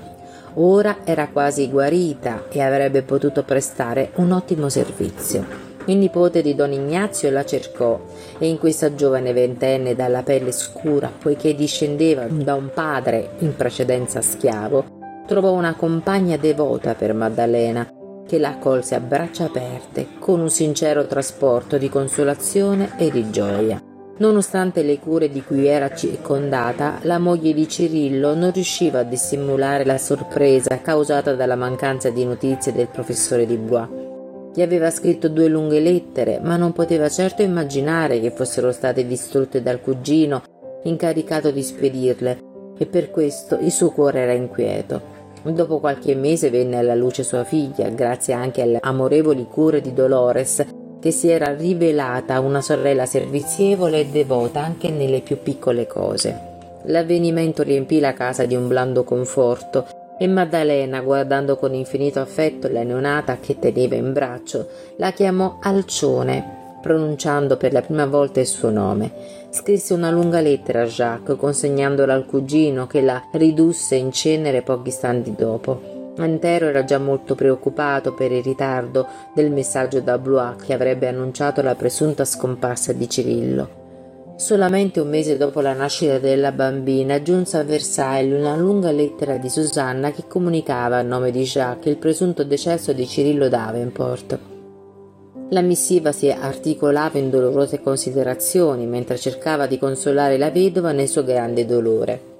Ora era quasi guarita e avrebbe potuto prestare un ottimo servizio. Il nipote di don Ignazio la cercò e in questa giovane ventenne dalla pelle scura, poiché discendeva da un padre in precedenza schiavo, trovò una compagna devota per Maddalena, che la accolse a braccia aperte, con un sincero trasporto di consolazione e di gioia. Nonostante le cure di cui era circondata, la moglie di Cirillo non riusciva a dissimulare la sorpresa causata dalla mancanza di notizie del professore di Blois. Gli aveva scritto due lunghe lettere, ma non poteva certo immaginare che fossero state distrutte dal cugino incaricato di spedirle, e per questo il suo cuore era inquieto. Dopo qualche mese venne alla luce sua figlia, grazie anche alle amorevoli cure di Dolores, che si era rivelata una sorella servizievole e devota anche nelle più piccole cose. L'avvenimento riempì la casa di un blando conforto e Maddalena, guardando con infinito affetto la neonata che teneva in braccio, la chiamò Alcione, pronunciando per la prima volta il suo nome. Scrisse una lunga lettera a Jacques, consegnandola al cugino, che la ridusse in cenere pochi istanti dopo. Antero era già molto preoccupato per il ritardo del messaggio da Blois che avrebbe annunciato la presunta scomparsa di Cirillo. Solamente un mese dopo la nascita della bambina giunse a Versailles una lunga lettera di Susanna che comunicava a nome di Jacques il presunto decesso di Cirillo Davenport. La missiva si articolava in dolorose considerazioni mentre cercava di consolare la vedova nel suo grande dolore.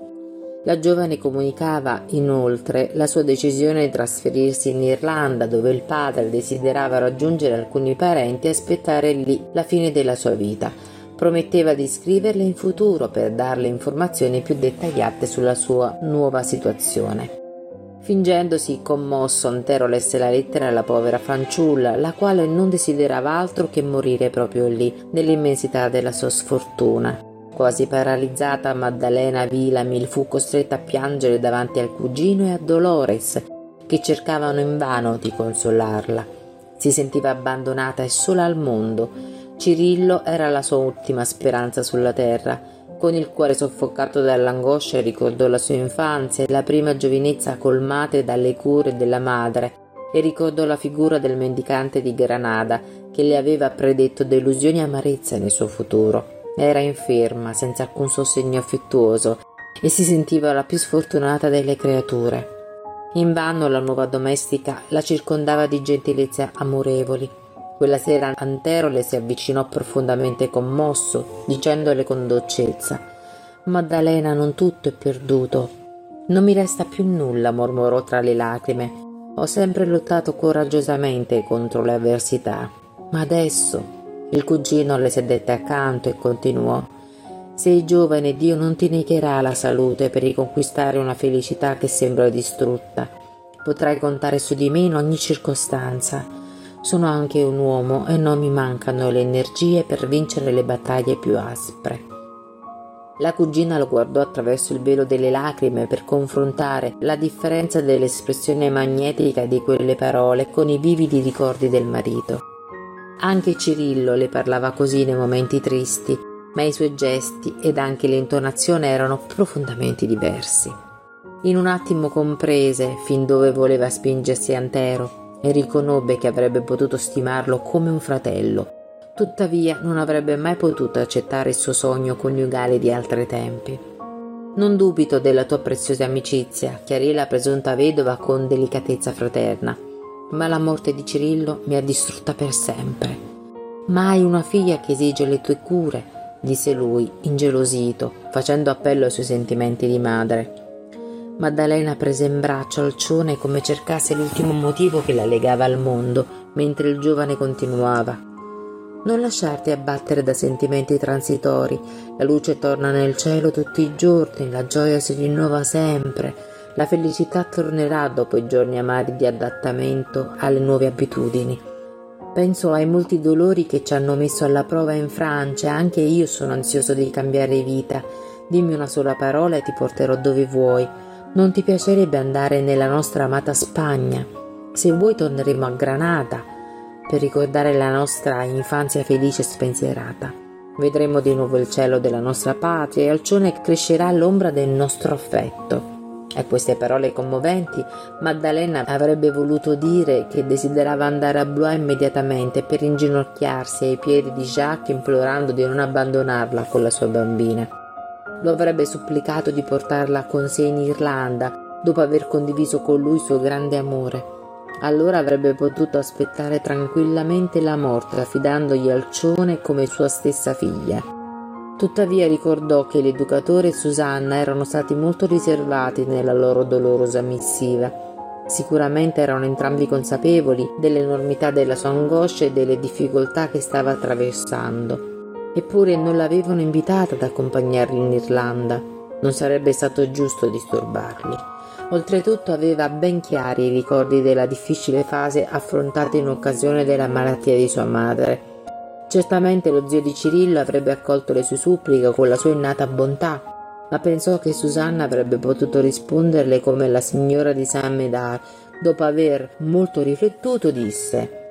La giovane comunicava inoltre la sua decisione di trasferirsi in Irlanda, dove il padre desiderava raggiungere alcuni parenti e aspettare lì la fine della sua vita Prometteva di scriverle in futuro per darle informazioni più dettagliate sulla sua nuova situazione. Fingendosi commosso, Antero lesse la lettera alla povera fanciulla, la quale non desiderava altro che morire proprio lì, nell'immensità della sua sfortuna. Quasi paralizzata, Maddalena Villamil fu costretta a piangere davanti al cugino e a Dolores, che cercavano invano di consolarla. Si sentiva abbandonata e sola al mondo Cirillo era la sua ultima speranza sulla terra. Con il cuore soffocato dall'angoscia ricordò la sua infanzia e la prima giovinezza colmate dalle cure della madre e ricordò la figura del mendicante di Granada che le aveva predetto delusioni e amarezza nel suo futuro. Era inferma, senza alcun sostegno affettuoso, e si sentiva la più sfortunata delle creature. Invano la nuova domestica la circondava di gentilezze amorevoli quella sera Antero le si avvicinò profondamente commosso, dicendole con dolcezza Maddalena, non tutto è perduto. Non mi resta più nulla, mormorò tra le lacrime. Ho sempre lottato coraggiosamente contro le avversità. Ma adesso il cugino le sedette accanto e continuò sei giovane, Dio non ti negherà la salute per riconquistare una felicità che sembra distrutta. Potrai contare su di me in ogni circostanza. Sono anche un uomo e non mi mancano le energie per vincere le battaglie più aspre. La cugina lo guardò attraverso il velo delle lacrime per confrontare la differenza dell'espressione magnetica di quelle parole con i vividi ricordi del marito. Anche Cirillo le parlava così nei momenti tristi, ma i suoi gesti ed anche l'intonazione erano profondamente diversi. In un attimo comprese fin dove voleva spingersi Antero e riconobbe che avrebbe potuto stimarlo come un fratello, Tuttavia non avrebbe mai potuto accettare il suo sogno coniugale di altri tempi. Non dubito della tua preziosa amicizia, chiarì la presunta vedova con delicatezza fraterna, ma la morte di Cirillo mi ha distrutta per sempre. Ma hai una figlia che esige le tue cure, disse lui, ingelosito, facendo appello ai suoi sentimenti di madre. Maddalena prese in braccio Alcione come cercasse l'ultimo motivo che la legava al mondo, mentre il giovane continuava. Non lasciarti abbattere da sentimenti transitori, la luce torna nel cielo tutti i giorni, la gioia si rinnova sempre, la felicità tornerà dopo i giorni amari di adattamento alle nuove abitudini. Penso ai molti dolori che ci hanno messo alla prova in Francia, anche io sono ansioso di cambiare vita. Dimmi una sola parola e ti porterò dove vuoi. Non ti piacerebbe andare nella nostra amata Spagna? Se vuoi torneremo a Granada per ricordare la nostra infanzia felice e spensierata. Vedremo di nuovo il cielo della nostra patria e Alcione crescerà all'ombra del nostro affetto. A queste parole commoventi, Maddalena avrebbe voluto dire che desiderava andare a Blois immediatamente per inginocchiarsi ai piedi di Jacques implorando di non abbandonarla con la sua bambina. Lo avrebbe supplicato di portarla con sé in Irlanda dopo aver condiviso con lui il suo grande amore. Allora avrebbe potuto aspettare tranquillamente la morte affidandogli Alcione come sua stessa figlia. Tuttavia ricordò che l'educatore e Susanna erano stati molto riservati nella loro dolorosa missiva. Sicuramente erano entrambi consapevoli dell'enormità della sua angoscia e delle difficoltà che stava attraversando. Eppure non l'avevano invitata ad accompagnarli in Irlanda. Non sarebbe stato giusto disturbarli. Oltretutto aveva ben chiari i ricordi della difficile fase affrontata in occasione della malattia di sua madre Certamente lo zio di Cirillo avrebbe accolto le sue suppliche con la sua innata bontà, ma pensò che Susanna avrebbe potuto risponderle come la signora di Saint Médard, dopo aver molto riflettuto, disse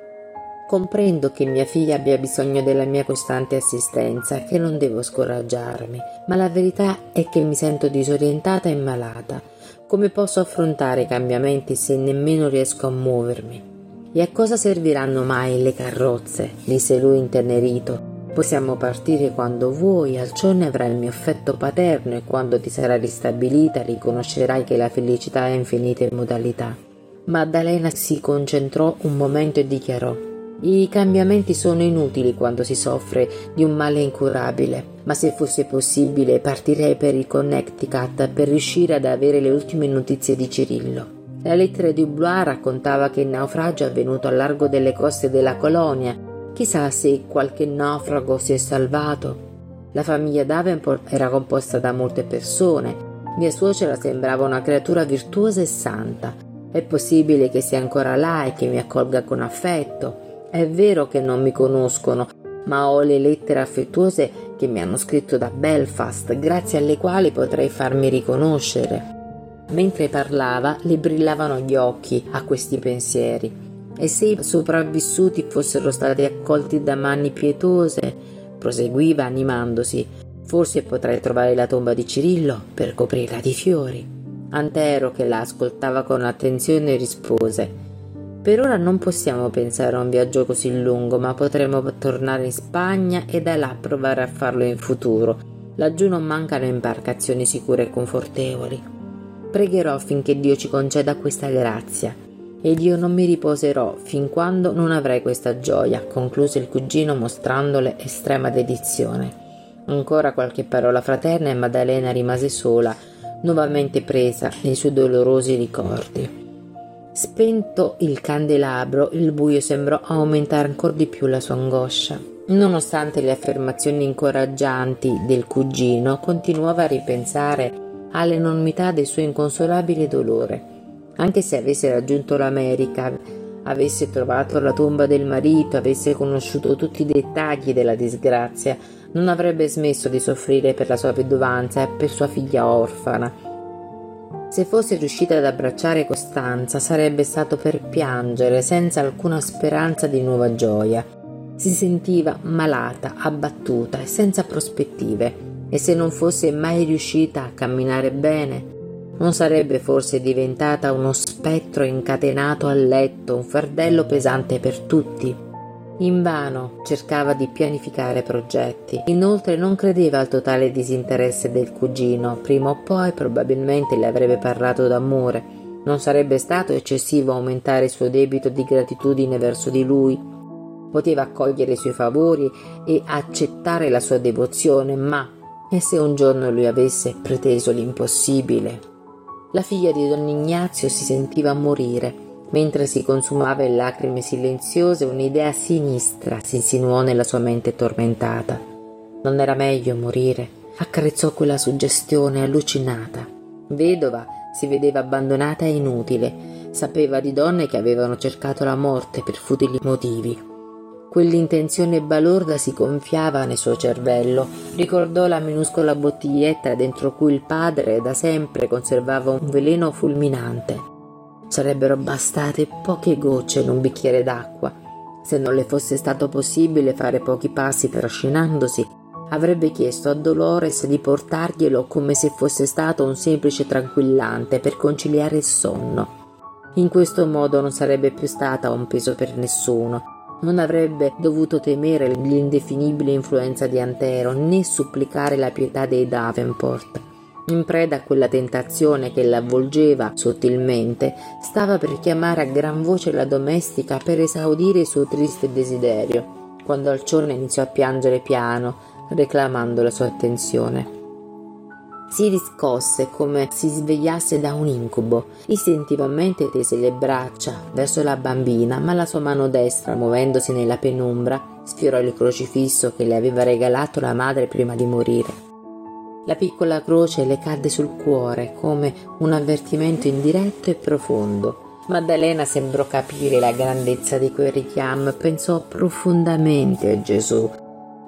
Comprendo che mia figlia abbia bisogno della mia costante assistenza che non devo scoraggiarmi, ma la verità è che mi sento disorientata e malata. Come posso affrontare i cambiamenti se nemmeno riesco a muovermi? E a cosa serviranno mai le carrozze? disse lui intenerito. Possiamo partire quando vuoi, Alcione avrà il mio affetto paterno e quando ti sarà ristabilita riconoscerai che la felicità è infinite modalità. Maddalena si concentrò un momento e dichiarò i cambiamenti sono inutili quando si soffre di un male incurabile, ma se fosse possibile partirei per il Connecticut per riuscire ad avere le ultime notizie di Cirillo. La lettera di Blois raccontava che il naufragio è avvenuto al largo delle coste della colonia. Chissà se qualche naufrago si è salvato. La famiglia Davenport era composta da molte persone. Mia suocera sembrava una creatura virtuosa e santa. È possibile che sia ancora là e che mi accolga con affetto. È vero che non mi conoscono, ma ho le lettere affettuose che mi hanno scritto da Belfast, grazie alle quali potrei farmi riconoscere. Mentre parlava le brillavano gli occhi a questi pensieri. E se i sopravvissuti fossero stati accolti da mani pietose, proseguiva animandosi, forse potrei trovare la tomba di Cirillo per coprirla di fiori. Antero, che la ascoltava con attenzione, rispose Per ora non possiamo pensare a un viaggio così lungo, ma potremo tornare in Spagna e da là provare a farlo in futuro. Laggiù non mancano imbarcazioni sicure e confortevoli. Pregherò affinché Dio ci conceda questa grazia. Ed io non mi riposerò fin quando non avrai questa gioia, concluse il cugino mostrandole estrema dedizione. Ancora qualche parola fraterna e Maddalena rimase sola, nuovamente presa nei suoi dolorosi ricordi. Spento il candelabro, il buio sembrò aumentare ancora di più la sua angoscia. Nonostante le affermazioni incoraggianti del cugino, continuava a ripensare all'enormità del suo inconsolabile dolore. Anche se avesse raggiunto l'America, avesse trovato la tomba del marito, avesse conosciuto tutti i dettagli della disgrazia, non avrebbe smesso di soffrire per la sua vedovanza e per sua figlia orfana. Se fosse riuscita ad abbracciare Costanza sarebbe stato per piangere senza alcuna speranza di nuova gioia. Si sentiva malata, abbattuta e senza prospettive e se non fosse mai riuscita a camminare bene, non sarebbe forse diventata uno spettro incatenato al letto, un fardello pesante per tutti? Invano cercava di pianificare progetti. Inoltre non credeva al totale disinteresse del cugino. Prima o poi probabilmente le avrebbe parlato d'amore. Non sarebbe stato eccessivo aumentare il suo debito di gratitudine verso di lui. Poteva accogliere i suoi favori e accettare la sua devozione, ma e se un giorno lui avesse preteso l'impossibile? La figlia di don Ignazio si sentiva morire Mentre si consumava in lacrime silenziose, un'idea sinistra si insinuò nella sua mente tormentata. Non era meglio morire? Accarezzò quella suggestione allucinata. Vedova, si vedeva abbandonata e inutile. Sapeva di donne che avevano cercato la morte per futili motivi. Quell'intenzione balorda si gonfiava nel suo cervello. Ricordò la minuscola bottiglietta dentro cui il padre da sempre conservava un veleno fulminante. Sarebbero bastate poche gocce in un bicchiere d'acqua. Se non le fosse stato possibile fare pochi passi trascinandosi, avrebbe chiesto a Dolores di portarglielo come se fosse stato un semplice tranquillante per conciliare il sonno. In questo modo non sarebbe più stata un peso per nessuno, non avrebbe dovuto temere l'indefinibile influenza di Antero né supplicare la pietà dei Davenport. In preda a quella tentazione che l'avvolgeva sottilmente, stava per chiamare a gran voce la domestica per esaudire il suo triste desiderio, quando Alcione iniziò a piangere piano, reclamando la sua attenzione. Si riscosse come si svegliasse da un incubo. Istintivamente tese le braccia verso la bambina, ma la sua mano destra, muovendosi nella penombra, sfiorò il crocifisso che le aveva regalato la madre prima di morire. La piccola croce le cadde sul cuore come un avvertimento indiretto e profondo. Maddalena sembrò capire la grandezza di quel richiamo e pensò profondamente a Gesù,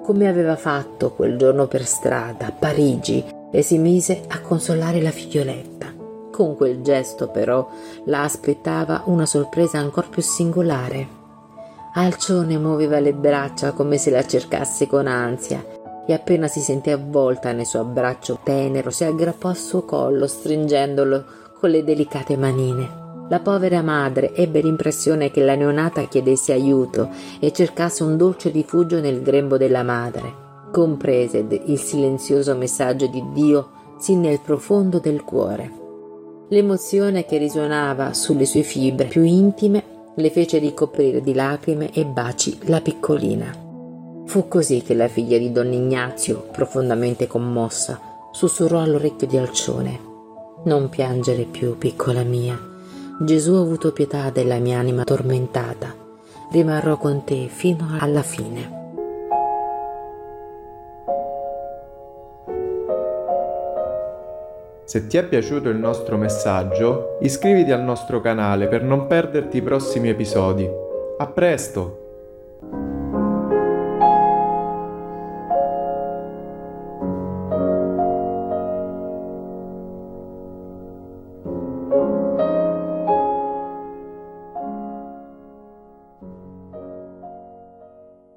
come aveva fatto quel giorno per strada a Parigi e si mise a consolare la figlioletta. Con quel gesto però la aspettava una sorpresa ancora più singolare. Alcione muoveva le braccia come se la cercasse con ansia e appena si sentì avvolta nel suo abbraccio tenero si aggrappò al suo collo stringendolo con le delicate manine. La povera madre ebbe l'impressione che la neonata chiedesse aiuto e cercasse un dolce rifugio nel grembo della madre. Comprese il silenzioso messaggio di Dio sin nel profondo del cuore. L'emozione che risuonava sulle sue fibre più intime le fece ricoprire di lacrime e baci la piccolina. Fu così che la figlia di don Ignazio, profondamente commossa, sussurrò all'orecchio di Alcione. Non piangere più, piccola mia. Gesù ha avuto pietà della mia anima tormentata. Rimarrò con te fino alla fine. Se ti è piaciuto il nostro messaggio, iscriviti al nostro canale per non perderti i prossimi episodi. A presto!